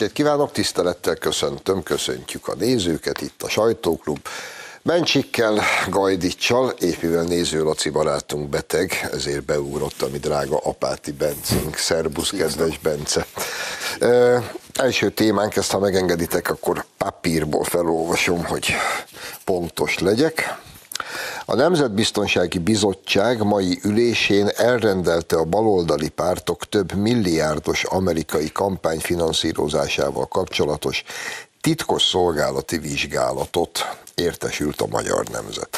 estét kívánok, tisztelettel köszöntöm, köszöntjük a nézőket, itt a Sajtóklub. Bencsikkel, Gajdicsal, és mivel néző Laci barátunk beteg, ezért beugrott a mi drága apáti Bencünk. Szerbusz, kedves Bence. Ö, első témánk, ezt ha megengeditek, akkor papírból felolvasom, hogy pontos legyek. A Nemzetbiztonsági Bizottság mai ülésén elrendelte a baloldali pártok több milliárdos amerikai kampány finanszírozásával kapcsolatos titkos szolgálati vizsgálatot értesült a magyar nemzet.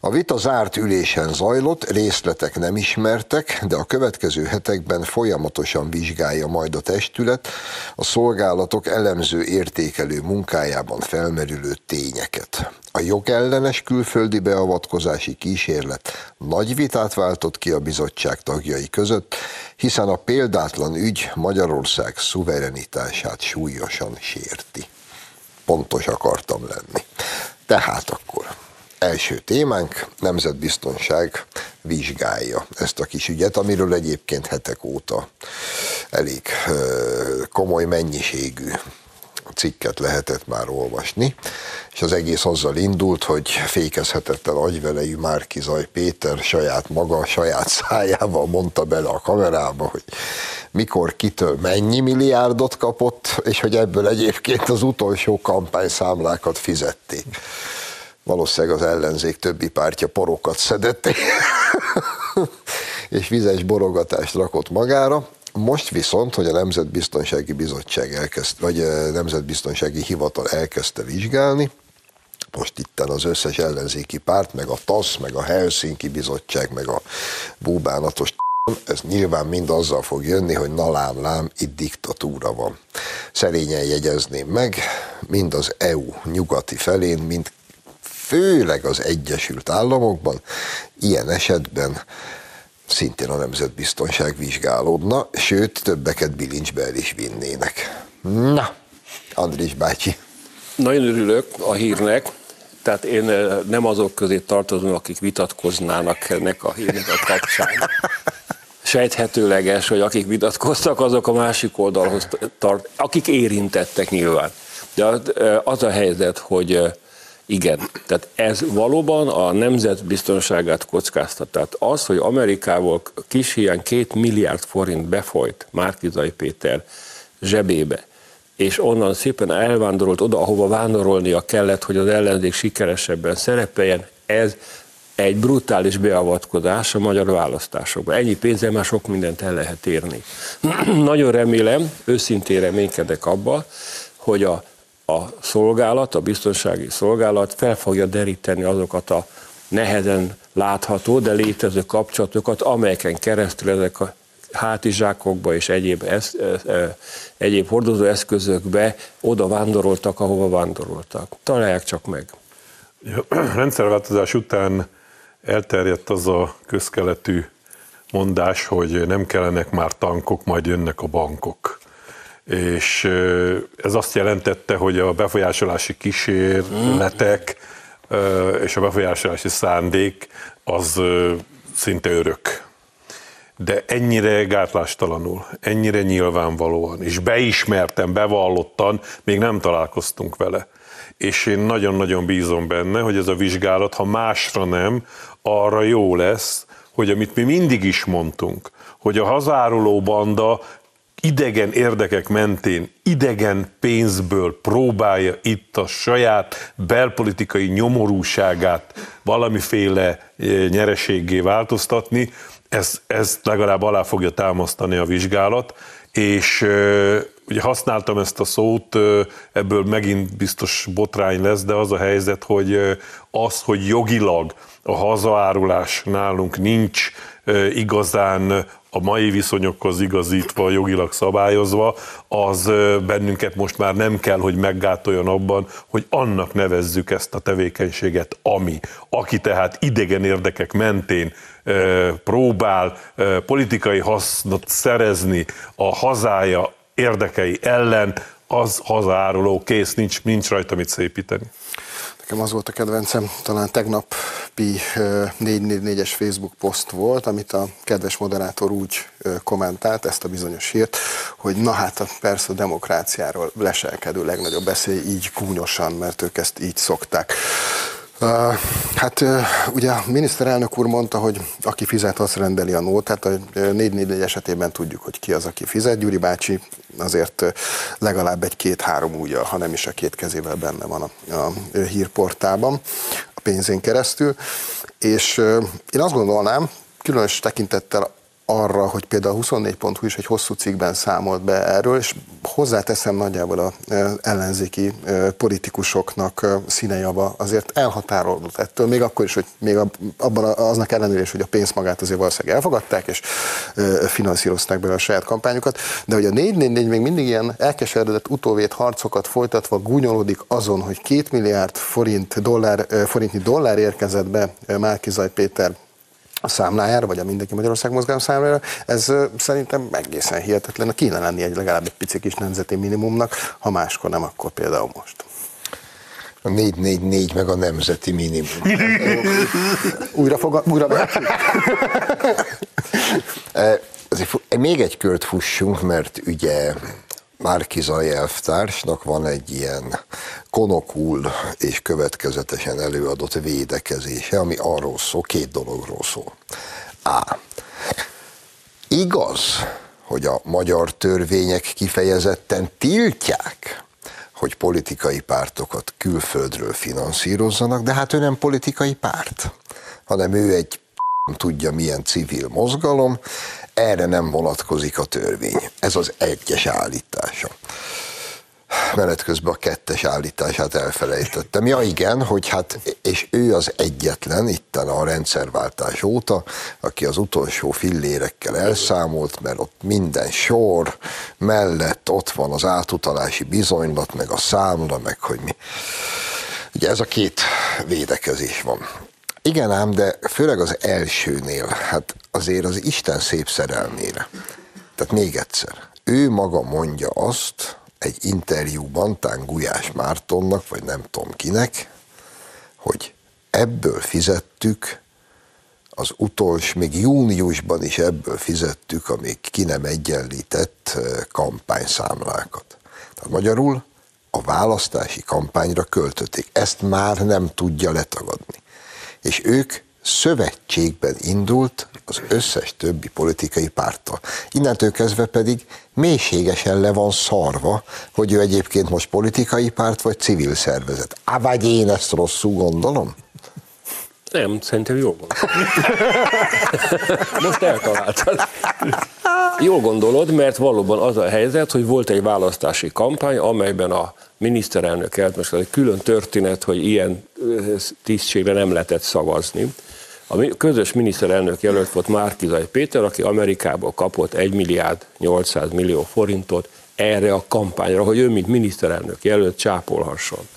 A vita zárt ülésen zajlott, részletek nem ismertek, de a következő hetekben folyamatosan vizsgálja majd a testület a szolgálatok elemző értékelő munkájában felmerülő tényeket. A jogellenes külföldi beavatkozási kísérlet nagy vitát váltott ki a bizottság tagjai között, hiszen a példátlan ügy Magyarország szuverenitását súlyosan sérti. Pontos akartam lenni. Tehát akkor első témánk, nemzetbiztonság vizsgálja ezt a kis ügyet, amiről egyébként hetek óta elég komoly mennyiségű cikket lehetett már olvasni, és az egész azzal indult, hogy fékezhetetlen agyvelejű Márkizaj Péter saját maga, saját szájával mondta bele a kamerába, hogy mikor kitől mennyi milliárdot kapott, és hogy ebből egyébként az utolsó kampányszámlákat fizették. Valószínűleg az ellenzék többi pártja porokat szedett, és vizes borogatást rakott magára. Most viszont, hogy a Nemzetbiztonsági Bizottság elkezd, vagy a Nemzetbiztonsági Hivatal elkezdte vizsgálni, most itten az összes ellenzéki párt, meg a TASZ, meg a Helsinki Bizottság, meg a búbánatos ez nyilván mind azzal fog jönni, hogy na lám, lám, itt diktatúra van. Szerényen jegyezném meg, mind az EU nyugati felén, mind főleg az Egyesült Államokban, ilyen esetben szintén a nemzetbiztonság vizsgálódna, sőt, többeket bilincsbe el is vinnének. Na, Andris bácsi. Nagyon örülök a hírnek, tehát én eh, nem azok közé tartozom, akik vitatkoznának ennek a hírnek a kapcsán. Sejthetőleges, hogy akik vitatkoztak, azok a másik oldalhoz tart, akik érintettek nyilván. De az a helyzet, hogy eh, igen, tehát ez valóban a nemzet biztonságát kockáztat. Tehát az, hogy Amerikából kis hiány két milliárd forint befolyt Márkizai Péter zsebébe, és onnan szépen elvándorolt oda, ahova vándorolnia kellett, hogy az ellenzék sikeresebben szerepeljen, ez egy brutális beavatkozás a magyar választásokba. Ennyi pénzzel már sok mindent el lehet érni. Nagyon remélem, őszintén reménykedek abba, hogy a a szolgálat, a biztonsági szolgálat fel fogja deríteni azokat a nehezen látható, de létező kapcsolatokat, amelyeken keresztül ezek a hátizsákokba és egyéb, esz, egyéb hordozó eszközökbe oda vándoroltak, ahova vándoroltak. Találják csak meg. A rendszerváltozás után elterjedt az a közkeletű mondás, hogy nem kellenek már tankok, majd jönnek a bankok és ez azt jelentette, hogy a befolyásolási kísérletek és a befolyásolási szándék az szinte örök. De ennyire gátlástalanul, ennyire nyilvánvalóan, és beismertem, bevallottan, még nem találkoztunk vele. És én nagyon-nagyon bízom benne, hogy ez a vizsgálat, ha másra nem, arra jó lesz, hogy amit mi mindig is mondtunk, hogy a hazáruló banda idegen érdekek mentén, idegen pénzből próbálja itt a saját belpolitikai nyomorúságát valamiféle eh, nyereséggé változtatni, ez, ez legalább alá fogja támasztani a vizsgálat, és eh, ugye használtam ezt a szót, eh, ebből megint biztos botrány lesz, de az a helyzet, hogy az, hogy jogilag a hazaárulás nálunk nincs igazán a mai viszonyokhoz igazítva, jogilag szabályozva, az bennünket most már nem kell, hogy meggátoljon abban, hogy annak nevezzük ezt a tevékenységet, ami. Aki tehát idegen érdekek mentén próbál politikai hasznot szerezni a hazája érdekei ellen, az hazáruló, kész, nincs, nincs rajta mit szépíteni. Nekem az volt a kedvencem, talán tegnapi 444-es Facebook poszt volt, amit a kedves moderátor úgy kommentált, ezt a bizonyos hírt, hogy na hát persze a demokráciáról leselkedő legnagyobb beszély így kúnyosan, mert ők ezt így szokták. Hát ugye a miniszterelnök úr mondta, hogy aki fizet, az rendeli a nótát. A 444 esetében tudjuk, hogy ki az, aki fizet. Gyuri bácsi azért legalább egy-két-három újjal, ha nem is a két kezével benne van a, a hírportában a pénzén keresztül. És én azt gondolnám, különös tekintettel arra, hogy például a 24.hu is egy hosszú cikkben számolt be erről, és hozzáteszem nagyjából az ellenzéki politikusoknak színejava azért elhatárolódott ettől, még akkor is, hogy még abban aznak ellenére is, hogy a pénzt magát azért valószínűleg elfogadták, és finanszírozták be a saját kampányukat, de hogy a 444 még mindig ilyen elkeseredett utóvét harcokat folytatva gúnyolódik azon, hogy két milliárd forint dollár, forintnyi dollár érkezett be Márkizaj Péter a számlájára, vagy a Mindenki Magyarország mozgalom számlájára, ez szerintem egészen hihetetlen. Kéne lenni egy legalább egy pici kis nemzeti minimumnak, ha máskor nem, akkor például most. A 444 meg a nemzeti minimum. újra fog, újra Még egy kört fussunk, mert ugye Márkizai elvtársnak van egy ilyen konokul és következetesen előadott védekezése, ami arról szól, két dologról szól. A. Igaz, hogy a magyar törvények kifejezetten tiltják, hogy politikai pártokat külföldről finanszírozzanak, de hát ő nem politikai párt, hanem ő egy tudja milyen civil mozgalom, erre nem vonatkozik a törvény. Ez az egyes állítása. Menet közben a kettes állítását elfelejtettem. Ja igen, hogy hát, és ő az egyetlen itten a rendszerváltás óta, aki az utolsó fillérekkel elszámolt, mert ott minden sor mellett ott van az átutalási bizonylat, meg a számla, meg hogy mi. Ugye ez a két védekezés van. Igen ám, de főleg az elsőnél, hát azért az Isten szép szerelmére. Tehát még egyszer, ő maga mondja azt egy interjúban Tán Gulyás Mártonnak, vagy nem tudom kinek, hogy ebből fizettük az utolsó, még júniusban is ebből fizettük a még ki nem egyenlített kampányszámlákat. Tehát magyarul a választási kampányra költötték. Ezt már nem tudja letagadni és ők szövetségben indult az összes többi politikai párttal. Innentől kezdve pedig mélységesen le van szarva, hogy ő egyébként most politikai párt vagy civil szervezet. Á, vagy én ezt rosszul gondolom? Nem, szerintem jól gondolod. Most eltaláltad. Jól gondolod, mert valóban az a helyzet, hogy volt egy választási kampány, amelyben a miniszterelnök elnök, most egy külön történet, hogy ilyen tisztségre nem lehetett szavazni. A közös miniszterelnök jelölt volt Márkizai Péter, aki Amerikából kapott 1 milliárd 800 millió forintot erre a kampányra, hogy ő, mint miniszterelnök jelölt, csápolhasson.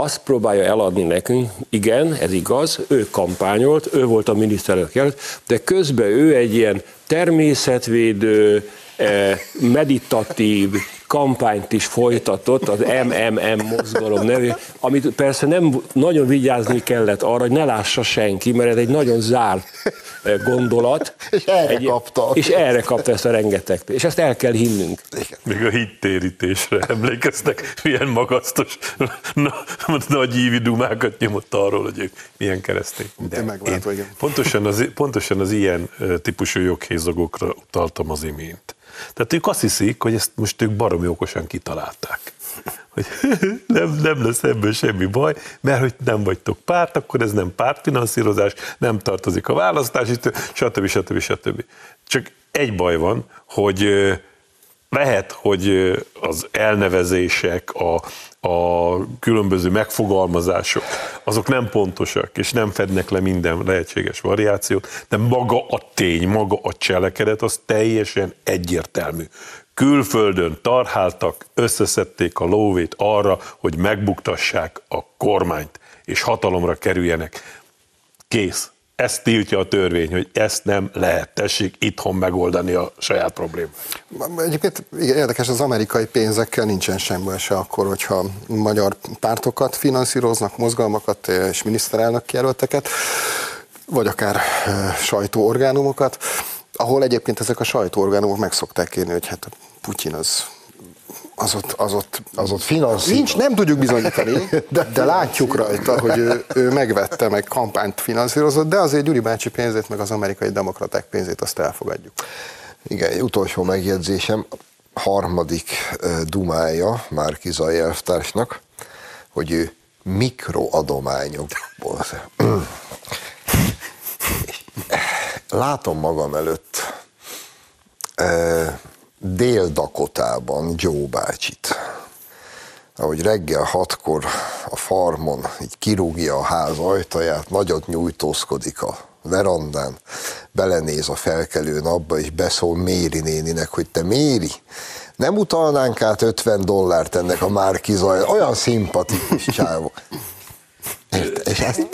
Azt próbálja eladni nekünk, igen, ez igaz, ő kampányolt, ő volt a miniszterelnök jelölt, de közben ő egy ilyen természetvédő, meditatív, kampányt is folytatott, az MMM mozgalom nevű, amit persze nem nagyon vigyázni kellett arra, hogy ne lássa senki, mert ez egy nagyon zárt eh, gondolat. és erre egy, kapta. És erre kapta ezt a rengeteg. És ezt el kell hinnünk. Még a hittérítésre emlékeztek, milyen magasztos na, nagy ívi dumákat nyomott arról, hogy ők milyen keresztény. De megváltva, igen. Pontosan az, pontosan az ilyen eh, típusú joghézagokra utaltam az imént. Tehát ők azt hiszik, hogy ezt most ők baromi okosan kitalálták. Hogy nem, nem lesz ebből semmi baj, mert hogy nem vagytok párt, akkor ez nem pártfinanszírozás, nem tartozik a választás, stb. stb. stb. Csak egy baj van, hogy lehet, hogy az elnevezések, a, a különböző megfogalmazások, azok nem pontosak, és nem fednek le minden lehetséges variációt, de maga a tény, maga a cselekedet, az teljesen egyértelmű. Külföldön tarháltak, összeszedték a lóvét arra, hogy megbuktassák a kormányt, és hatalomra kerüljenek. Kész. Ezt tiltja a törvény, hogy ezt nem lehet, tessék itthon megoldani a saját problémát. Egyébként igen, érdekes, az amerikai pénzekkel nincsen semmi se akkor, hogyha magyar pártokat finanszíroznak, mozgalmakat és miniszterelnök jelölteket, vagy akár e, sajtóorgánumokat, ahol egyébként ezek a sajtóorgánumok meg szokták kérni, hogy hát Putyin az az ott, az ott, az ott finanszíroz. Nincs, nem tudjuk bizonyítani, de, de látjuk rajta, hogy ő, ő megvette, meg kampányt finanszírozott, de azért Gyuri bácsi pénzét, meg az amerikai demokraták pénzét azt elfogadjuk. Igen, utolsó megjegyzésem, harmadik dumája Márkizai elvtársnak, hogy ő mikroadományokból. Látom magam előtt Dél-Dakotában Joe bácsit, ahogy reggel hatkor a farmon így kirúgja a ház ajtaját, nagyot nyújtózkodik a verandán, belenéz a felkelő napba, és beszól Méri néninek, hogy te Méri, nem utalnánk át 50 dollárt ennek a Márki Zaj, olyan szimpatikus csávó. És ezt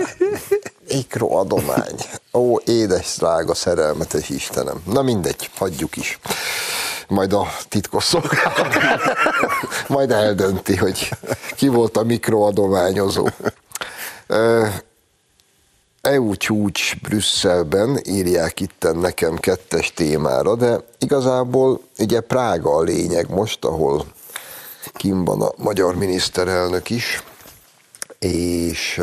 mikroadomány. Ó, édes, drága, szerelmetes Istenem. Na mindegy, hagyjuk is majd a titkos szolgálat majd eldönti, hogy ki volt a mikroadományozó. EU csúcs Brüsszelben írják itten nekem kettes témára, de igazából ugye Prága a lényeg most, ahol kim van a magyar miniszterelnök is, és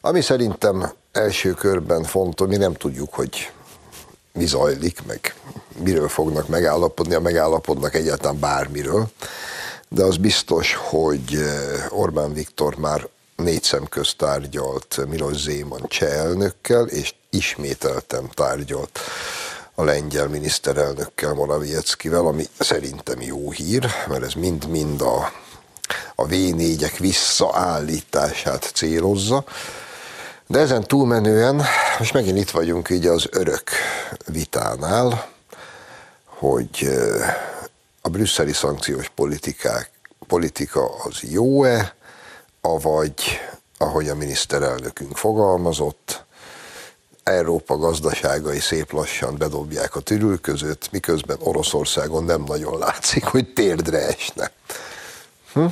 ami szerintem első körben fontos, mi nem tudjuk, hogy mi zajlik, meg miről fognak megállapodni, a megállapodnak egyáltalán bármiről, de az biztos, hogy eh, Orbán Viktor már négy szem közt tárgyalt Milos Zéman cseh elnökkel, és ismételtem tárgyalt a lengyel miniszterelnökkel, Morawieckivel, ami szerintem jó hír, mert ez mind-mind a, a V4-ek visszaállítását célozza. De ezen túlmenően, most megint itt vagyunk így az örök vitánál, hogy a brüsszeli szankciós politikák, politika az jó-e, avagy, ahogy a miniszterelnökünk fogalmazott, Európa gazdaságai szép lassan bedobják a tűrülközőt, miközben Oroszországon nem nagyon látszik, hogy térdre esne. Hm?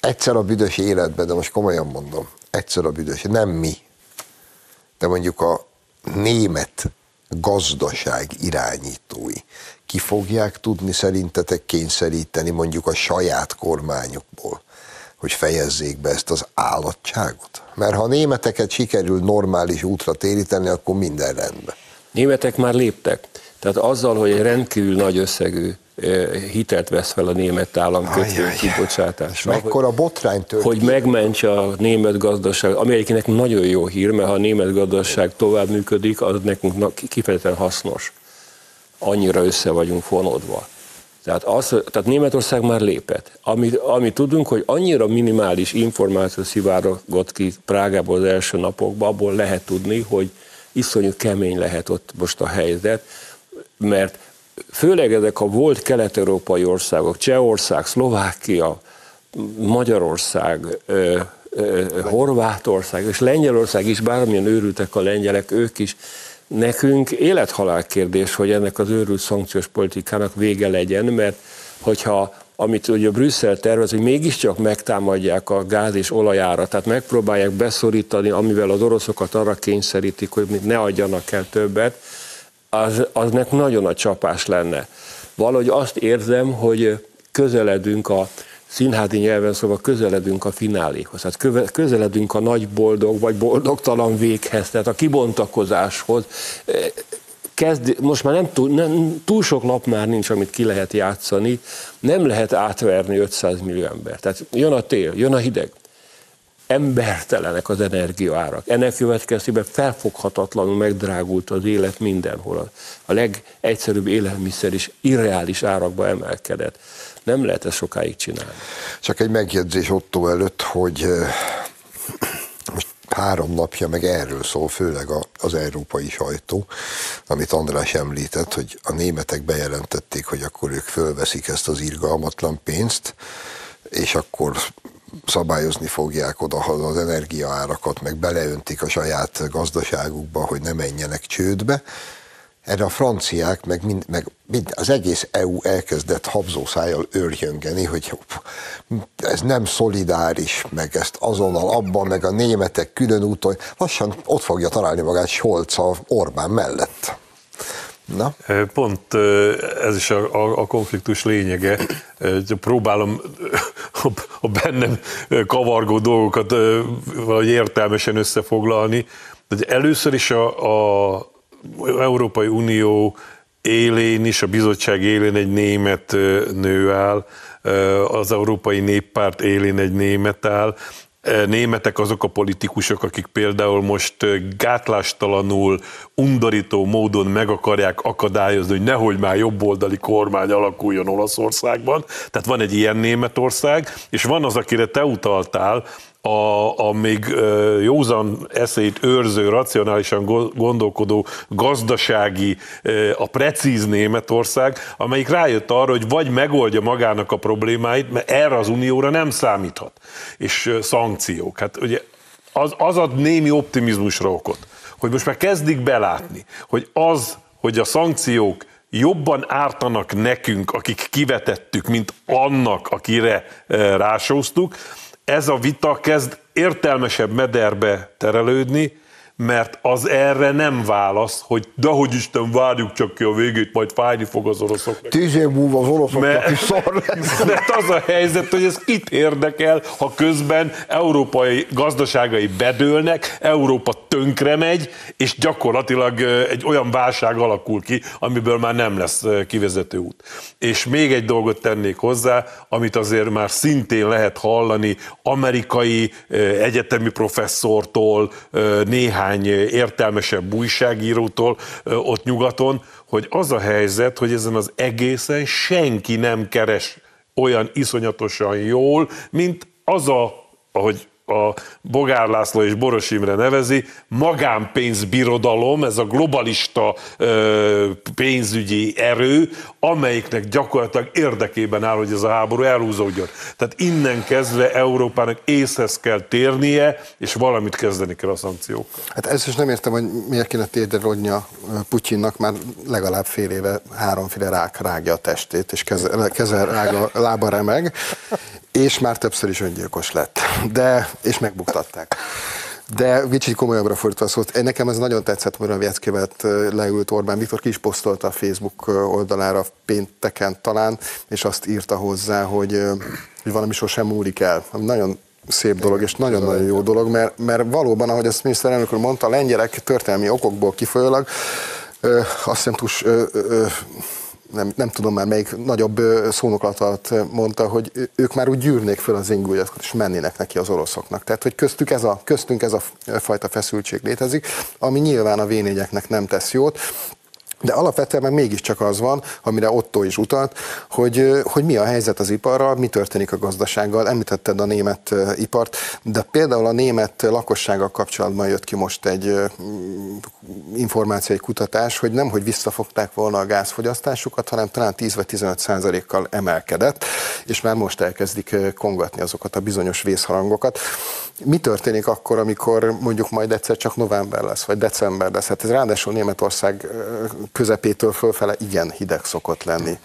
Egyszer a büdös életben, de most komolyan mondom, egyszer a büdös, nem mi, de mondjuk a német gazdaság irányítói ki fogják tudni szerintetek kényszeríteni mondjuk a saját kormányukból, hogy fejezzék be ezt az állatságot? Mert ha a németeket sikerül normális útra téríteni, akkor minden rendben. Németek már léptek. Tehát azzal, hogy egy rendkívül nagy összegű hitelt vesz fel a német állam kötvény kibocsátásra. Mekkora botrány történt. Hogy megmentse a német gazdaság, ami egyébként nagyon jó hír, mert ha a német gazdaság tovább működik, az nekünk kifejezetten hasznos. Annyira össze vagyunk fonódva. Tehát, az, tehát Németország már lépett. Ami, ami tudunk, hogy annyira minimális információ szivárgott ki Prágából az első napokban, abból lehet tudni, hogy iszonyú kemény lehet ott most a helyzet, mert főleg ezek a volt kelet-európai országok, Csehország, Szlovákia, Magyarország, ö, ö, Horvátország és Lengyelország is, bármilyen őrültek a lengyelek, ők is, nekünk élethalál kérdés, hogy ennek az őrült szankciós politikának vége legyen, mert hogyha amit ugye Brüsszel tervez, hogy mégiscsak megtámadják a gáz és olajára, tehát megpróbálják beszorítani, amivel az oroszokat arra kényszerítik, hogy ne adjanak el többet, az, aznek nagyon a csapás lenne. Valahogy azt érzem, hogy közeledünk a színházi nyelven szóval közeledünk a fináléhoz, tehát közeledünk a nagy boldog vagy boldogtalan véghez, tehát a kibontakozáshoz. Kezd, most már nem túl, nem, túl sok lap már nincs, amit ki lehet játszani, nem lehet átverni 500 millió ember. Tehát jön a tél, jön a hideg, embertelenek az energiaárak. Ennek következtében felfoghatatlanul megdrágult az élet mindenhol. A legegyszerűbb élelmiszer is irreális árakba emelkedett. Nem lehet ezt sokáig csinálni. Csak egy megjegyzés Otto előtt, hogy most három napja meg erről szól, főleg az európai sajtó, amit András említett, hogy a németek bejelentették, hogy akkor ők fölveszik ezt az irgalmatlan pénzt, és akkor szabályozni fogják oda az energiaárakat, meg beleöntik a saját gazdaságukba, hogy ne menjenek csődbe. Erre a franciák, meg, mind, meg mind, az egész EU elkezdett habzószájjal őrjöngeni, hogy ez nem szolidáris, meg ezt azonnal abban, meg a németek külön úton, lassan ott fogja találni magát Scholz a Orbán mellett. Na? Pont ez is a, a, a konfliktus lényege. Próbálom a bennem kavargó dolgokat vagy értelmesen összefoglalni. De először is a, a Európai Unió élén is, a bizottság élén egy német nő áll, az Európai Néppárt élén egy német áll, németek azok a politikusok, akik például most gátlástalanul, undorító módon meg akarják akadályozni, hogy nehogy már jobboldali kormány alakuljon Olaszországban. Tehát van egy ilyen Németország, és van az, akire te utaltál, a, a még józan eszét őrző, racionálisan gondolkodó gazdasági, a precíz Németország, amelyik rájött arra, hogy vagy megoldja magának a problémáit, mert erre az unióra nem számíthat. És szankciók. Hát ugye az, az ad némi optimizmusra okot, hogy most már kezdik belátni, hogy az, hogy a szankciók jobban ártanak nekünk, akik kivetettük, mint annak, akire rásóztuk, ez a vita kezd értelmesebb mederbe terelődni, mert az erre nem válasz, hogy de hogy Isten várjuk csak ki a végét, majd fájni fog az oroszoknak. Tíz év múlva az oroszoknak mert, is szar lesz. Mert az a helyzet, hogy ez kit érdekel, ha közben európai gazdaságai bedőlnek, Európa tönkre megy, és gyakorlatilag egy olyan válság alakul ki, amiből már nem lesz kivezető út. És még egy dolgot tennék hozzá, amit azért már szintén lehet hallani amerikai egyetemi professzortól, néhány néhány értelmesebb újságírótól ott nyugaton, hogy az a helyzet, hogy ezen az egészen senki nem keres olyan iszonyatosan jól, mint az a, ahogy a Bogár László és Boros Imre nevezi, magánpénzbirodalom, ez a globalista pénzügyi erő, amelyiknek gyakorlatilag érdekében áll, hogy ez a háború elhúzódjon. Tehát innen kezdve Európának észhez kell térnie, és valamit kezdeni kell a szankciókkal. Hát ezt is nem értem, hogy miért kéne térderodnia Putyinnak, már legalább fél éve háromféle rák rágja a testét, és keze, keze rága, lába remeg, és már többször is öngyilkos lett. De, és megbuktatták. De kicsit komolyabbra fordítva a szót, nekem ez nagyon tetszett, mert a Vieckévet leült Orbán Viktor, ki is posztolta a Facebook oldalára pénteken talán, és azt írta hozzá, hogy, hogy valami sosem múlik el. Nagyon szép dolog, és nagyon-nagyon jó dolog, mert, mert valóban, ahogy ezt miniszterelnök úr mondta, lengyelek történelmi okokból kifolyólag azt hiszem túl nem, nem tudom már melyik nagyobb szónoklatot mondta, hogy ők már úgy gyűrnék föl az ingújatokat, és mennének neki az oroszoknak. Tehát, hogy köztük ez a, köztünk ez a fajta feszültség létezik, ami nyilván a v nem tesz jót, de alapvetően meg mégiscsak az van, amire Otto is utalt, hogy, hogy mi a helyzet az iparral, mi történik a gazdasággal. Említetted a német ipart, de például a német lakossággal kapcsolatban jött ki most egy információ, egy kutatás, hogy nem, hogy visszafogták volna a gázfogyasztásukat, hanem talán 10 vagy 15 százalékkal emelkedett, és már most elkezdik kongatni azokat a bizonyos vészharangokat. Mi történik akkor, amikor mondjuk majd egyszer csak november lesz, vagy december lesz? Hát ez ráadásul Németország közepétől fölfele igen hideg szokott lenni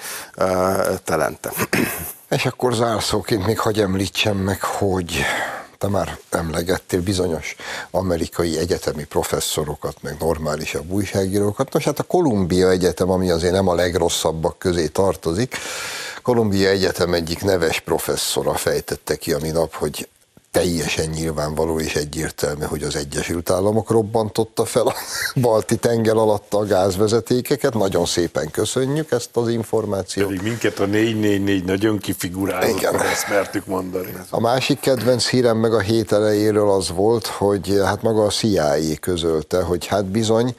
telente. És akkor zárszóként még hagy említsem meg, hogy te már emlegettél bizonyos amerikai egyetemi professzorokat, meg normálisabb újságírókat. Nos, hát a Kolumbia Egyetem, ami azért nem a legrosszabbak közé tartozik, Kolumbia Egyetem egyik neves professzora fejtette ki a minap, hogy teljesen nyilvánvaló és egyértelmű, hogy az Egyesült Államok robbantotta fel a balti tenger alatt a gázvezetékeket. Nagyon szépen köszönjük ezt az információt. Pedig minket a 444 nagyon kifigurázott, ezt mertük mondani. A másik kedvenc hírem meg a hét elejéről az volt, hogy hát maga a CIA közölte, hogy hát bizony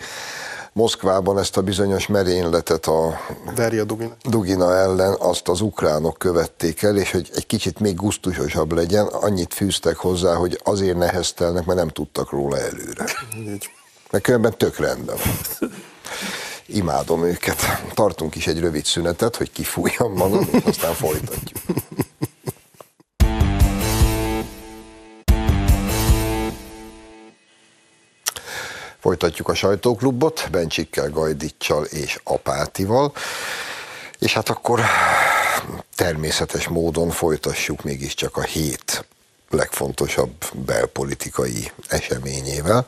Moszkvában ezt a bizonyos merényletet a Daria Dugina. Dugina ellen azt az ukránok követték el, és hogy egy kicsit még guztusosabb legyen, annyit fűztek hozzá, hogy azért neheztelnek, mert nem tudtak róla előre. Így. Mert különben tök rendben Imádom őket. Tartunk is egy rövid szünetet, hogy kifújjam magam, és aztán folytatjuk. Folytatjuk a sajtóklubot, Bencsikkel, Gajdicsal és Apátival, és hát akkor természetes módon folytassuk mégiscsak a hét legfontosabb belpolitikai eseményével.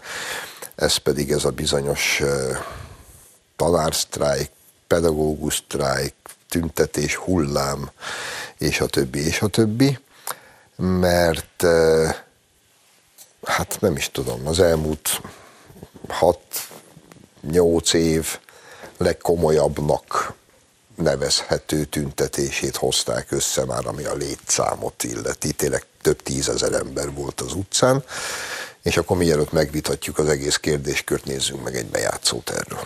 Ez pedig ez a bizonyos tanársztrájk, pedagógusztrájk, tüntetés, hullám, és a többi, és a többi, mert hát nem is tudom, az elmúlt 6-8 év legkomolyabbnak nevezhető tüntetését hozták össze már, ami a létszámot illeti. Tényleg több tízezer ember volt az utcán, és akkor mielőtt megvitatjuk az egész kérdéskört, nézzünk meg egy bejátszót erről.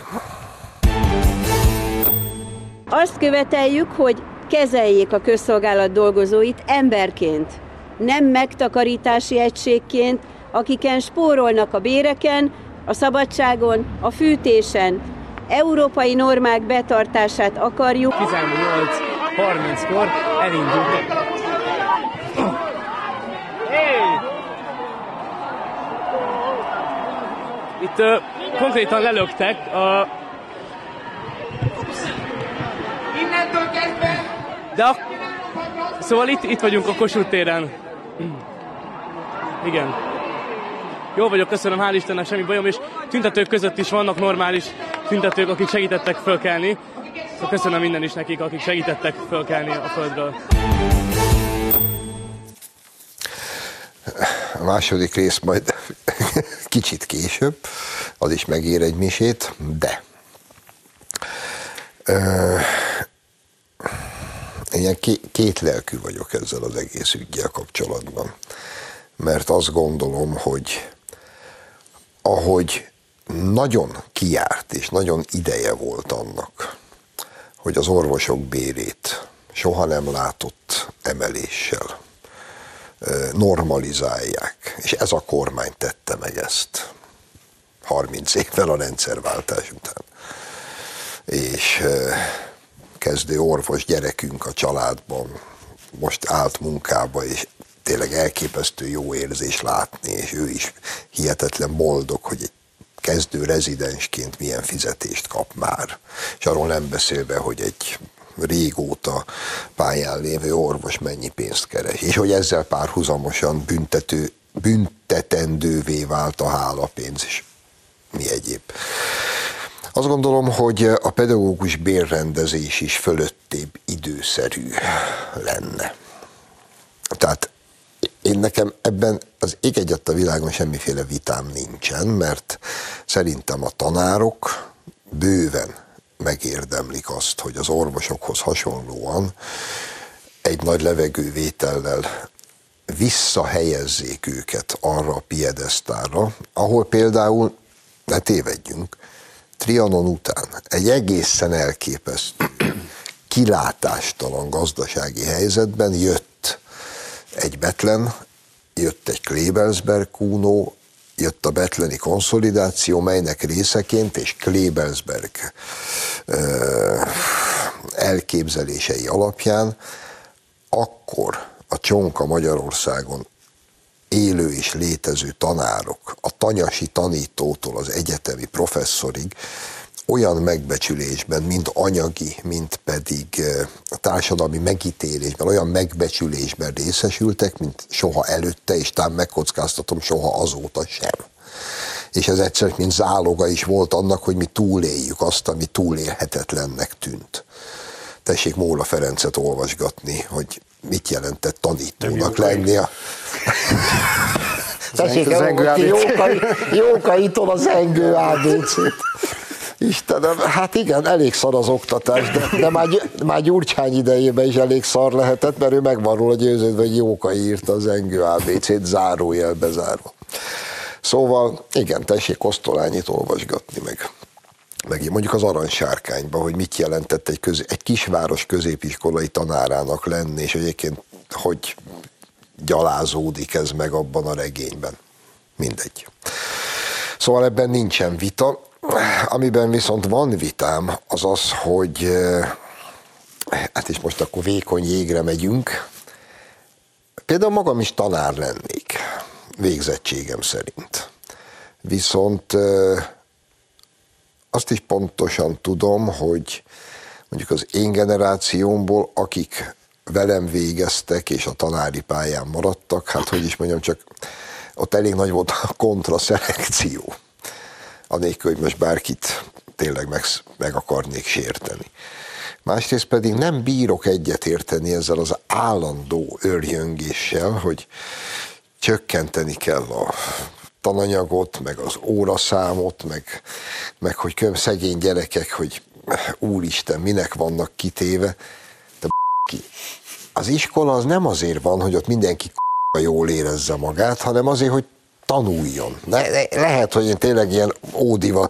Azt követeljük, hogy kezeljék a közszolgálat dolgozóit emberként, nem megtakarítási egységként, akiken spórolnak a béreken, a szabadságon, a fűtésen. Európai normák betartását akarjuk. 18.30-kor elindult. Itt uh, konkrétan lelöktek a... Innentől kezdve... De a... Szóval itt, itt vagyunk a Kossuth téren. Igen. Jó vagyok, köszönöm, hál' Istennek, semmi bajom, és tüntetők között is vannak normális tüntetők, akik segítettek fölkelni. Szóval köszönöm minden is nekik, akik segítettek fölkelni a földről. A második rész majd kicsit később, az is megér egy misét, de ö, én két lelkű vagyok ezzel az egész ügyel kapcsolatban, mert azt gondolom, hogy ahogy nagyon kiárt és nagyon ideje volt annak, hogy az orvosok bérét soha nem látott emeléssel normalizálják. És ez a kormány tette meg ezt 30 évvel a rendszerváltás után. És kezdő orvos gyerekünk a családban most állt munkába, és tényleg elképesztő jó érzés látni, és ő is hihetetlen boldog, hogy egy kezdő rezidensként milyen fizetést kap már. És arról nem beszélve, hogy egy régóta pályán lévő orvos mennyi pénzt keres, és hogy ezzel párhuzamosan büntető, büntetendővé vált a hálapénz, és mi egyéb. Azt gondolom, hogy a pedagógus bérrendezés is fölöttébb időszerű lenne. Tehát én nekem ebben az ég egyet a világon semmiféle vitám nincsen, mert szerintem a tanárok bőven megérdemlik azt, hogy az orvosokhoz hasonlóan egy nagy levegővétellel visszahelyezzék őket arra a piedesztára, ahol például, ne tévedjünk, Trianon után egy egészen elképesztő, kilátástalan gazdasági helyzetben jött egy Betlen, jött egy Klebelsberg Kuno, jött a betleni konszolidáció, melynek részeként és Klebelsberg elképzelései alapján akkor a csonka Magyarországon élő és létező tanárok, a tanyasi tanítótól az egyetemi professzorig olyan megbecsülésben, mind anyagi, mind pedig a társadalmi megítélésben, olyan megbecsülésben részesültek, mint soha előtte, és tám megkockáztatom, soha azóta sem. És ez egyszer, mint záloga is volt annak, hogy mi túléljük azt, ami túlélhetetlennek tűnt. Tessék Móla Ferencet olvasgatni, hogy mit jelentett tanítónak lenni. A... Tessék elolvasni Jókai, Jókaitól az engő ABC-t. Istenem, hát igen, elég szar az oktatás, de, de már, már Gyurcsány idejében is elég szar lehetett, mert ő meg van róla győződve, hogy Jókai írta az engő ABC-t zárójelbe zárva. Szóval igen, tessék Kosztolányit olvasgatni meg. Meg mondjuk az aranysárkányba, hogy mit jelentett egy, közé, egy kisváros középiskolai tanárának lenni, és egyébként hogy gyalázódik ez meg abban a regényben. Mindegy. Szóval ebben nincsen vita. Amiben viszont van vitám, az az, hogy hát és most akkor vékony jégre megyünk. Például magam is tanár lennék, végzettségem szerint. Viszont azt is pontosan tudom, hogy mondjuk az én generációmból, akik velem végeztek, és a tanári pályán maradtak, hát hogy is mondjam, csak ott elég nagy volt a kontraszelekció. Anélkül, hogy most bárkit tényleg meg, meg akarnék sérteni. Másrészt pedig nem bírok egyetérteni ezzel az állandó örjöngéssel, hogy csökkenteni kell a tananyagot, meg az óraszámot, meg, meg hogy köm szegény gyerekek, hogy úristen, minek vannak kitéve. De ki. Az iskola az nem azért van, hogy ott mindenki jól érezze magát, hanem azért, hogy tanuljon. Ne, lehet, hogy én tényleg ilyen ódiva,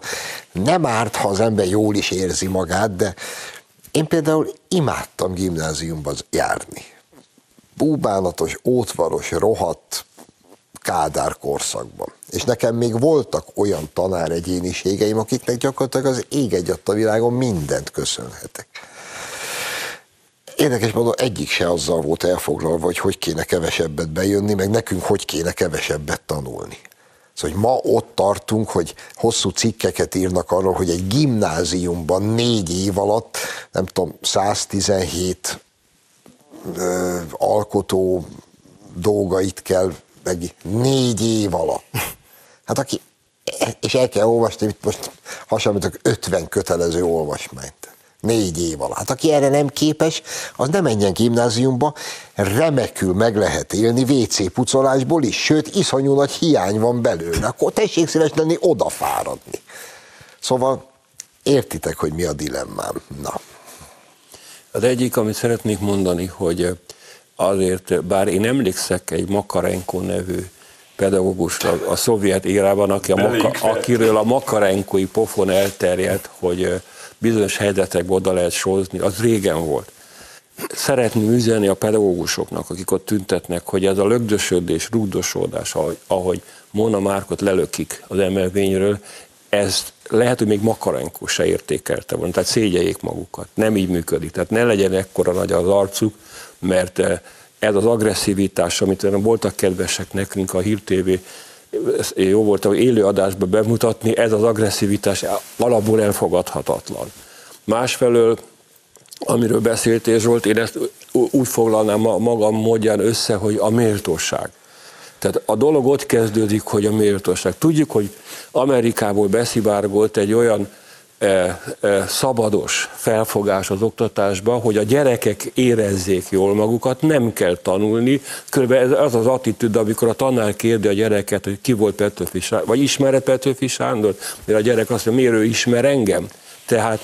nem árt, ha az ember jól is érzi magát, de én például imádtam gimnáziumban járni. Búbánatos, ótvaros, rohadt, Kádár korszakban. És nekem még voltak olyan tanár egyéniségeim, akiknek gyakorlatilag az ég egy a világon mindent köszönhetek. Érdekes módon egyik se azzal volt elfoglalva, hogy hogy kéne kevesebbet bejönni, meg nekünk hogy kéne kevesebbet tanulni. Szóval, hogy ma ott tartunk, hogy hosszú cikkeket írnak arról, hogy egy gimnáziumban négy év alatt, nem tudom, 117 ö, alkotó dolgait kell meg négy év alatt. Hát aki, és el kell olvasni, itt most hasonlítok 50 kötelező olvasmányt. Négy év alatt. Hát aki erre nem képes, az nem menjen gimnáziumba, remekül meg lehet élni WC pucolásból is, sőt, iszonyú nagy hiány van belőle. Akkor tessék szíves lenni odafáradni. Szóval értitek, hogy mi a dilemmám. Na. Az egyik, amit szeretnék mondani, hogy azért, bár én emlékszek egy Makarenko nevű pedagógusra a szovjet érában, aki a maka, akiről a makarenkói pofon elterjedt, hogy bizonyos helyzetekbe oda lehet sózni, az régen volt. Szeretném üzenni a pedagógusoknak, akik ott tüntetnek, hogy ez a lögdösödés, rúdosodás, ahogy, ahogy Mona Márkot lelökik az emelvényről, ezt lehet, hogy még Makarenko se értékelte volna, tehát szégyeljék magukat. Nem így működik. Tehát ne legyen ekkora nagy az arcuk, mert eh, ez az agresszivitás, amit voltak kedvesek nekünk a Hír TV, jó volt, hogy élő adásba bemutatni, ez az agresszivitás alapból elfogadhatatlan. Másfelől, amiről beszéltél Zsolt, én ezt úgy foglalnám magam módján össze, hogy a méltóság. Tehát a dolog ott kezdődik, hogy a méltóság. Tudjuk, hogy Amerikából beszivárgolt egy olyan szabados felfogás az oktatásba, hogy a gyerekek érezzék jól magukat, nem kell tanulni. Körülbelül ez az az attitűd, amikor a tanár kérdi a gyereket, hogy ki volt Petőfi Sándor, vagy ismer-e Petőfi Sándor, mert a gyerek azt mondja, miért ő ismer engem? Tehát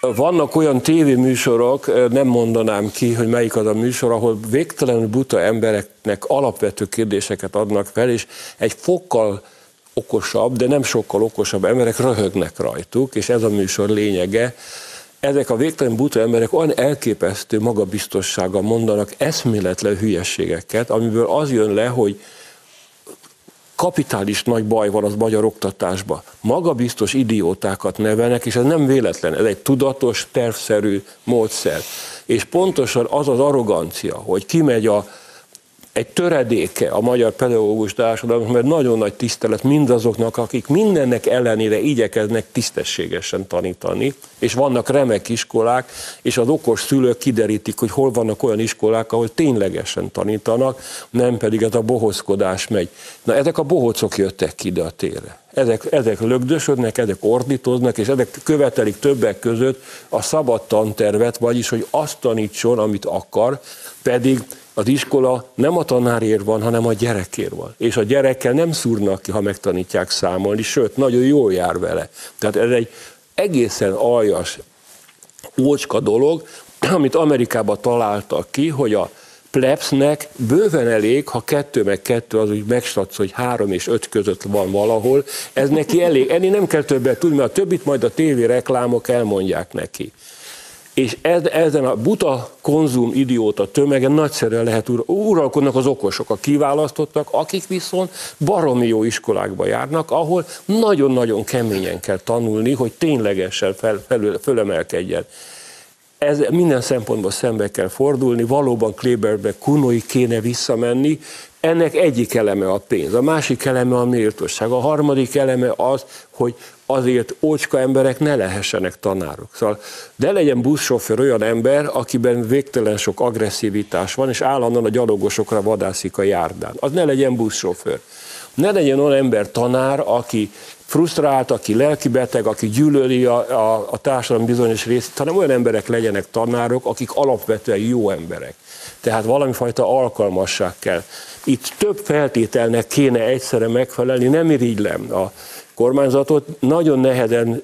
vannak olyan tévéműsorok, nem mondanám ki, hogy melyik az a műsor, ahol végtelenül buta embereknek alapvető kérdéseket adnak fel, és egy fokkal okosabb, de nem sokkal okosabb emberek röhögnek rajtuk, és ez a műsor lényege. Ezek a végtelen buta emberek olyan elképesztő magabiztossággal mondanak eszméletlen hülyességeket, amiből az jön le, hogy kapitális nagy baj van az magyar oktatásban. Magabiztos idiótákat nevelnek, és ez nem véletlen, ez egy tudatos, tervszerű módszer. És pontosan az az arrogancia, hogy kimegy a egy töredéke a magyar pedagógus társadalom, mert nagyon nagy tisztelet mindazoknak, akik mindennek ellenére igyekeznek tisztességesen tanítani, és vannak remek iskolák, és az okos szülők kiderítik, hogy hol vannak olyan iskolák, ahol ténylegesen tanítanak, nem pedig ez a bohozkodás megy. Na ezek a bohocok jöttek ki ide a térre. Ezek, ezek lögdösödnek, ezek ordítoznak, és ezek követelik többek között a szabad tantervet, vagyis, hogy azt tanítson, amit akar, pedig az iskola nem a tanárért van, hanem a gyerekért van. És a gyerekkel nem szúrnak ki, ha megtanítják számolni, sőt, nagyon jól jár vele. Tehát ez egy egészen aljas, ócska dolog, amit Amerikában találtak ki, hogy a plebsnek bőven elég, ha kettő meg kettő, az úgy megstatsz, hogy három és öt között van valahol, ez neki elég. Ennél nem kell többet tudni, mert a többit majd a tévé reklámok elmondják neki és ez, ezen a buta konzum idióta tömegen nagyszerűen lehet ur, uralkodnak az okosok, a kiválasztottak, akik viszont baromi jó iskolákba járnak, ahol nagyon-nagyon keményen kell tanulni, hogy ténylegesen fel, fel, fölemelkedjen. Ez minden szempontból szembe kell fordulni, valóban Kleberbe, Kunoi kéne visszamenni, Ennek egyik eleme a pénz, a másik eleme a méltóság, a harmadik eleme az, hogy azért ócska emberek ne lehessenek tanárok. Szóval de legyen buszsofőr olyan ember, akiben végtelen sok agresszivitás van, és állandóan a gyalogosokra vadászik a járdán. Az ne legyen buszsofőr. Ne legyen olyan ember tanár, aki frusztrált, aki lelkibeteg, aki gyűlöli a, a, a társadalom bizonyos részét, hanem olyan emberek legyenek tanárok, akik alapvetően jó emberek. Tehát valami fajta alkalmasság kell. Itt több feltételnek kéne egyszerre megfelelni, nem irigylem a kormányzatot, nagyon nehezen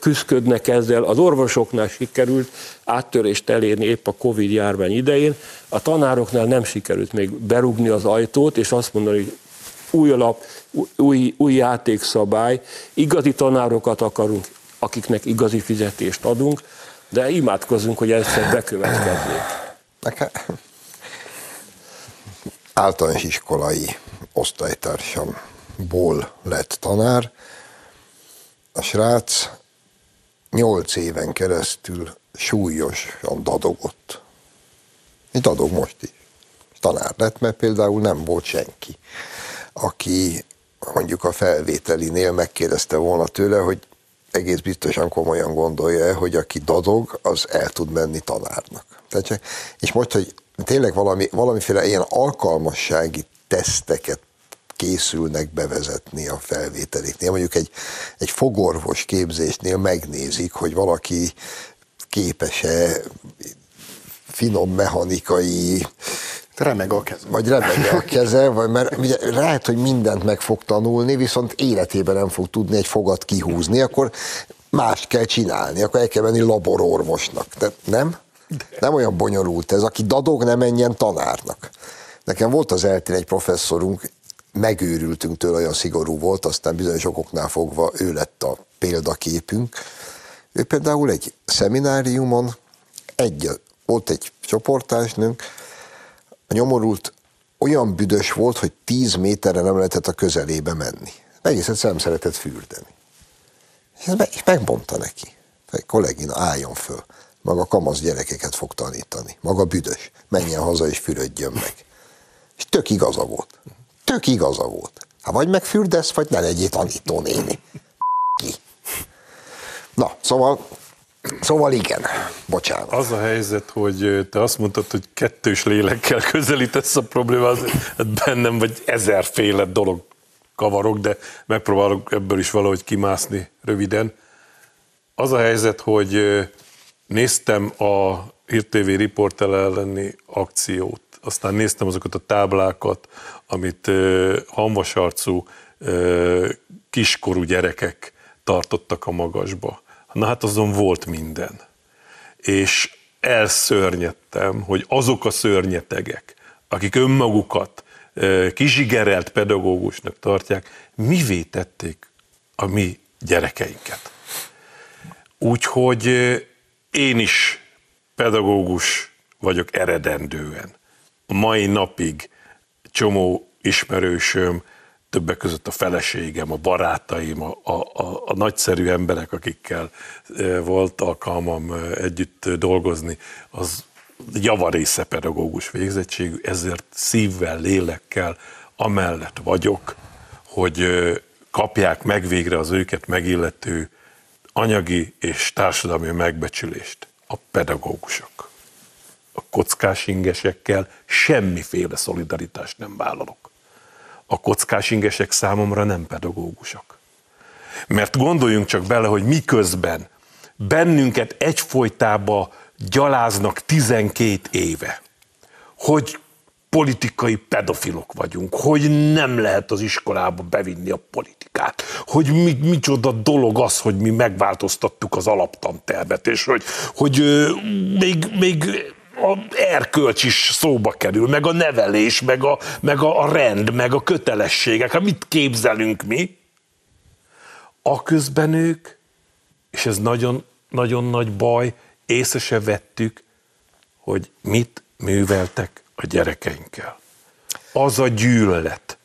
küzdködnek ezzel, az orvosoknál sikerült áttörést elérni épp a Covid járvány idején, a tanároknál nem sikerült még berugni az ajtót, és azt mondani, új alap, új, új játékszabály, igazi tanárokat akarunk, akiknek igazi fizetést adunk, de imádkozunk, hogy egyszer bekövetkezzék. Nekem általános iskolai osztálytársamból lett tanár. A srác nyolc éven keresztül súlyosan dadogott. Egy dadog most is. Tanár lett, mert például nem volt senki, aki mondjuk a felvételinél megkérdezte volna tőle, hogy egész biztosan komolyan gondolja hogy aki dadog, az el tud menni tanárnak. Tehát, és most, hogy tényleg valami, valamiféle ilyen alkalmassági teszteket készülnek bevezetni a felvételiknél. Mondjuk egy, egy fogorvos képzésnél megnézik, hogy valaki képes-e finom mechanikai Remeg a keze. Vagy remeg a keze, vagy mert ugye lehet, hogy mindent meg fog tanulni, viszont életében nem fog tudni egy fogat kihúzni, akkor mást kell csinálni, akkor el kell menni labororvosnak. De nem? Nem olyan bonyolult ez, aki dadog, nem menjen tanárnak. Nekem volt az eltén egy professzorunk, megőrültünk tőle, olyan szigorú volt, aztán bizonyos okoknál fogva ő lett a példaképünk. Ő például egy szemináriumon, egy, volt egy csoportásnőnk, a nyomorult olyan büdös volt, hogy tíz méterre nem lehetett a közelébe menni. Egész egyszerűen nem szeretett fürdeni. És meg, megmondta neki. Kollégina, álljon föl maga kamasz gyerekeket fog tanítani, maga büdös, menjen haza és fürödjön meg. És tök igaza volt. Tök igaza volt. Hát vagy megfürdesz, vagy ne legyél tanítónéni. Ki. Na, szóval Szóval igen, bocsánat. Az a helyzet, hogy te azt mondtad, hogy kettős lélekkel közelítesz a problémát, hát bennem vagy ezerféle dolog kavarok, de megpróbálok ebből is valahogy kimászni röviden. Az a helyzet, hogy Néztem a Hír TV riportel elleni akciót, aztán néztem azokat a táblákat, amit hamvasarcú kiskorú gyerekek tartottak a magasba. Na hát azon volt minden. És elszörnyedtem, hogy azok a szörnyetegek, akik önmagukat kizsigerelt pedagógusnak tartják, mivé tették a mi gyerekeinket. Úgyhogy én is pedagógus vagyok eredendően. Mai napig csomó ismerősöm, többek között a feleségem, a barátaim, a, a, a, a nagyszerű emberek, akikkel e, volt alkalmam e, együtt dolgozni, az javarésze pedagógus végzettségű, ezért szívvel, lélekkel amellett vagyok, hogy e, kapják meg végre az őket megillető anyagi és társadalmi megbecsülést a pedagógusok. A kockás ingesekkel semmiféle szolidaritást nem vállalok. A kockás ingesek számomra nem pedagógusok. Mert gondoljunk csak bele, hogy miközben bennünket egyfolytába gyaláznak 12 éve, hogy politikai pedofilok vagyunk, hogy nem lehet az iskolába bevinni a politikát, hogy mi, micsoda dolog az, hogy mi megváltoztattuk az alaptantervet, és hogy, hogy még, még a erkölcs is szóba kerül, meg a nevelés, meg a, meg a rend, meg a kötelességek. Hát mit képzelünk mi? A közben ők, és ez nagyon, nagyon nagy baj, észre se vettük, hogy mit műveltek a gyerekeinkkel. Az a gyűlölet,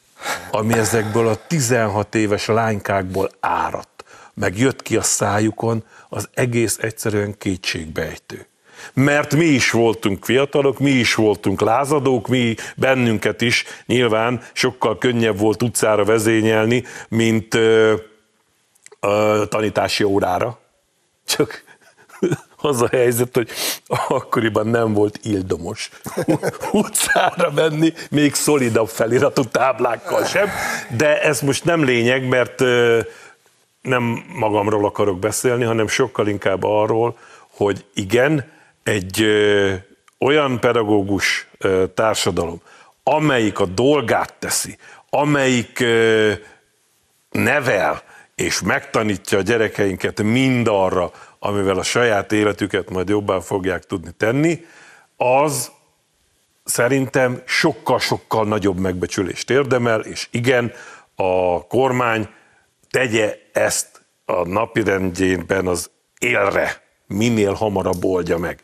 ami ezekből a 16 éves lánykákból áradt, meg jött ki a szájukon, az egész egyszerűen kétségbejtő. Mert mi is voltunk fiatalok, mi is voltunk lázadók, mi bennünket is nyilván sokkal könnyebb volt utcára vezényelni, mint ö, ö, tanítási órára. Csak az a helyzet, hogy akkoriban nem volt ildomos utcára menni, még szolidabb feliratú táblákkal sem, de ez most nem lényeg, mert nem magamról akarok beszélni, hanem sokkal inkább arról, hogy igen, egy olyan pedagógus társadalom, amelyik a dolgát teszi, amelyik nevel és megtanítja a gyerekeinket mindarra, amivel a saját életüket majd jobban fogják tudni tenni, az szerintem sokkal-sokkal nagyobb megbecsülést érdemel, és igen, a kormány tegye ezt a napirendjében az élre, minél hamarabb oldja meg.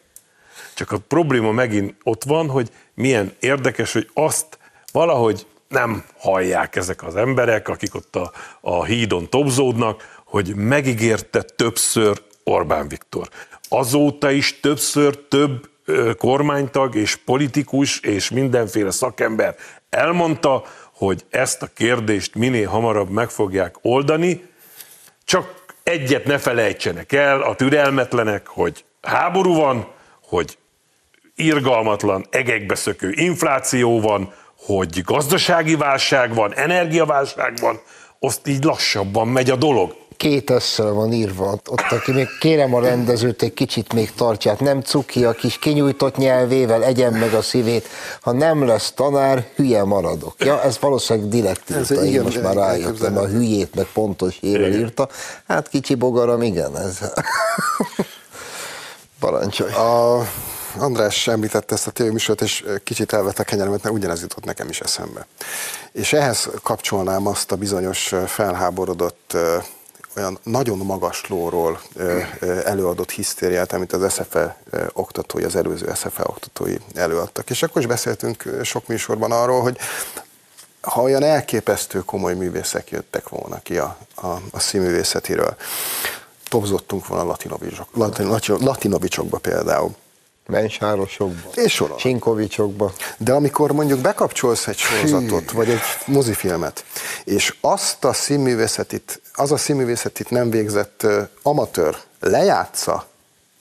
Csak a probléma megint ott van, hogy milyen érdekes, hogy azt valahogy nem hallják ezek az emberek, akik ott a, a hídon tobzódnak, hogy megígérte többször Orbán Viktor. Azóta is többször több kormánytag és politikus és mindenféle szakember elmondta, hogy ezt a kérdést minél hamarabb meg fogják oldani, csak egyet ne felejtsenek el a türelmetlenek, hogy háború van, hogy irgalmatlan, egekbeszökő infláció van, hogy gazdasági válság van, energiaválság van, azt így lassabban megy a dolog két összel van írva, ott, aki még kérem a rendezőt, egy kicsit még tartját, nem cuki, a kis kinyújtott nyelvével egyen meg a szívét, ha nem lesz tanár, hülye maradok. Ja, ez valószínűleg direkt írta, ez, én igen, most már rájöttem, a hülyét meg pontos ével írta. Hát kicsi bogaram, igen, ez. Parancsolj. A András említette ezt a tévéműsort, és kicsit elvette a kenyeremet, mert ugyanez jutott nekem is eszembe. És ehhez kapcsolnám azt a bizonyos felháborodott olyan nagyon magas lóról előadott hisztériát, amit az SFE oktatói, az előző SFE oktatói előadtak. És akkor is beszéltünk sok műsorban arról, hogy ha olyan elképesztő komoly művészek jöttek volna ki a, a, a színművészetiről, tobzottunk volna latinovicsok, latinovicsokba például. Menysárosokba, és sorol. Sinkovicsokba. De amikor mondjuk bekapcsolsz egy sorozatot, Hű. vagy egy mozifilmet, és azt a színművészetit, az a színművészetit nem végzett amatőr lejátsza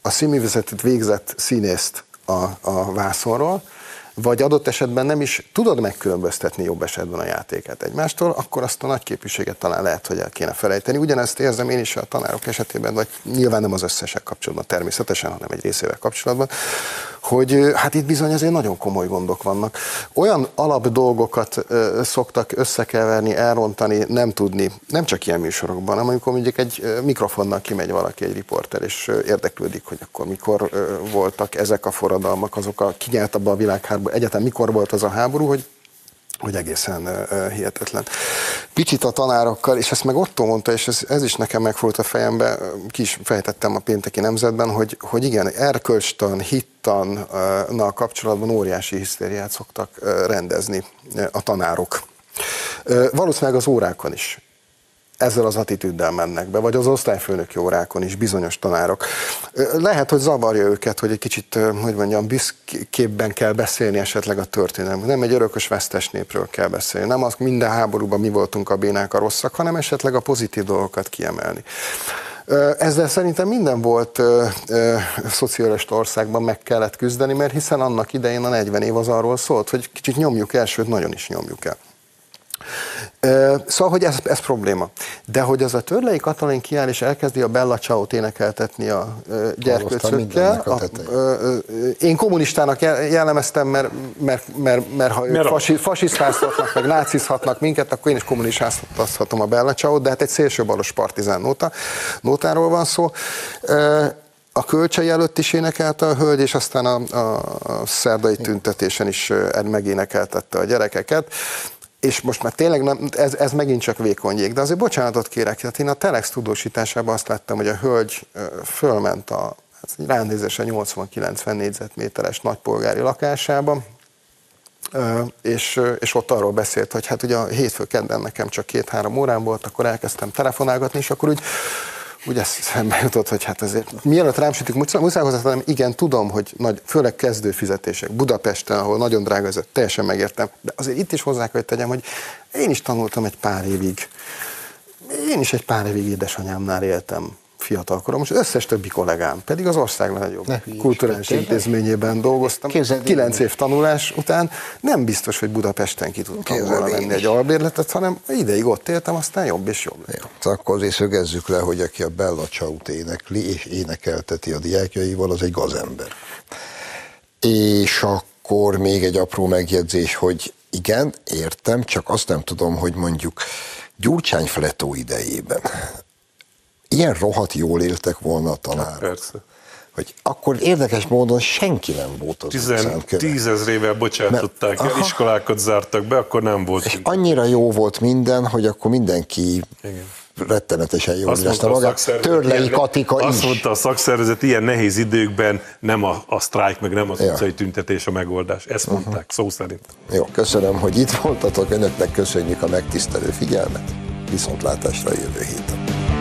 a színművészetit végzett színészt a, a vászonról, vagy adott esetben nem is tudod megkülönböztetni jobb esetben a játéket egymástól, akkor azt a nagy képviséget talán lehet, hogy el kéne felejteni. Ugyanezt érzem én is a tanárok esetében, vagy nyilván nem az összesek kapcsolatban természetesen, hanem egy részével kapcsolatban, hogy hát itt bizony azért nagyon komoly gondok vannak. Olyan alap dolgokat ö, szoktak összekeverni, elrontani, nem tudni, nem csak ilyen műsorokban, hanem amikor mondjuk egy mikrofonnal kimegy valaki, egy riporter, és érdeklődik, hogy akkor mikor ö, voltak ezek a forradalmak, azok a kinyelt abba a világháború, egyetem mikor volt az a háború, hogy hogy egészen hihetetlen. Picit a tanárokkal, és ezt meg Otto mondta, és ez, ez is nekem megfordult a fejembe, ki is fejtettem a pénteki nemzetben, hogy, hogy igen, erkölcstan, hittannal kapcsolatban óriási hisztériát szoktak rendezni a tanárok. Valószínűleg az órákon is ezzel az attitűddel mennek be, vagy az osztályfőnöki órákon is bizonyos tanárok. Lehet, hogy zavarja őket, hogy egy kicsit, hogy mondjam, büszkébben kell beszélni esetleg a történelem. Nem egy örökös vesztes népről kell beszélni. Nem az minden háborúban mi voltunk a bénák a rosszak, hanem esetleg a pozitív dolgokat kiemelni. Ezzel szerintem minden volt szocialista országban meg kellett küzdeni, mert hiszen annak idején a 40 év az arról szólt, hogy kicsit nyomjuk el, sőt nagyon is nyomjuk el. Szóval, hogy ez, ez probléma. De hogy az a Törlei Katalin kiáll és elkezdi a Bella Ciao-t énekeltetni a gyerkőcökkel. A, én kommunistának jellemeztem, mert, mert, mert, mert ha ők fasi, fasisztáztatnak, meg nácizhatnak minket, akkor én is kommunistázhatom a Bella Ciao-t, de hát egy szélsőbalos partizán nóta, nótáról van szó a kölcsei előtt is énekelte a hölgy, és aztán a, a, a szerdai tüntetésen is megénekeltette a gyerekeket és most már tényleg nem, ez, ez megint csak vékony jég, de azért bocsánatot kérek, tehát én a Telex tudósításában azt láttam, hogy a hölgy fölment a hát ránézésen 80-90 négyzetméteres nagypolgári lakásába, és, és ott arról beszélt, hogy hát ugye a hétfő kedden nekem csak két-három órán volt, akkor elkezdtem telefonálgatni, és akkor úgy úgy eszembe jutott, hogy hát azért mielőtt rám sütik, muszáj hozzátennem, igen, tudom, hogy nagy, főleg kezdő fizetések, Budapesten, ahol nagyon drága ez, teljesen megértem, de azért itt is hozzá kell, hogy tegyem, hogy én is tanultam egy pár évig, én is egy pár évig édesanyámnál éltem fiatalkorom, és összes többi kollégám, pedig az ország legnagyobb kulturális intézményében dolgoztam. Képzeld, Kilenc év tanulás után nem biztos, hogy Budapesten ki tudtam volna venni egy albérletet, hanem ideig ott éltem, aztán jobb és jobb. Jó, akkor azért szögezzük le, hogy aki a Bella Ciao-t énekli és énekelteti a diákjaival, az egy gazember. És akkor még egy apró megjegyzés, hogy igen, értem, csak azt nem tudom, hogy mondjuk Gyurcsány Fletó idejében ilyen rohadt jól éltek volna a tanárok. Persze. Hogy akkor érdekes módon senki nem volt az Tizen, Tízezrével bocsátották Mert, el, iskolákat zártak be, akkor nem volt. És annyira jó volt minden, hogy akkor mindenki Igen rettenetesen jól érezte magát. Törlei Katika Azt is. mondta a szakszervezet, ilyen nehéz időkben nem a, a sztrájk, meg nem az ja. utcai tüntetés a megoldás. Ezt mondták, uh-huh. szó szerint. Jó, köszönöm, hogy itt voltatok, önöknek köszönjük a megtisztelő figyelmet. Viszontlátásra jövő héten.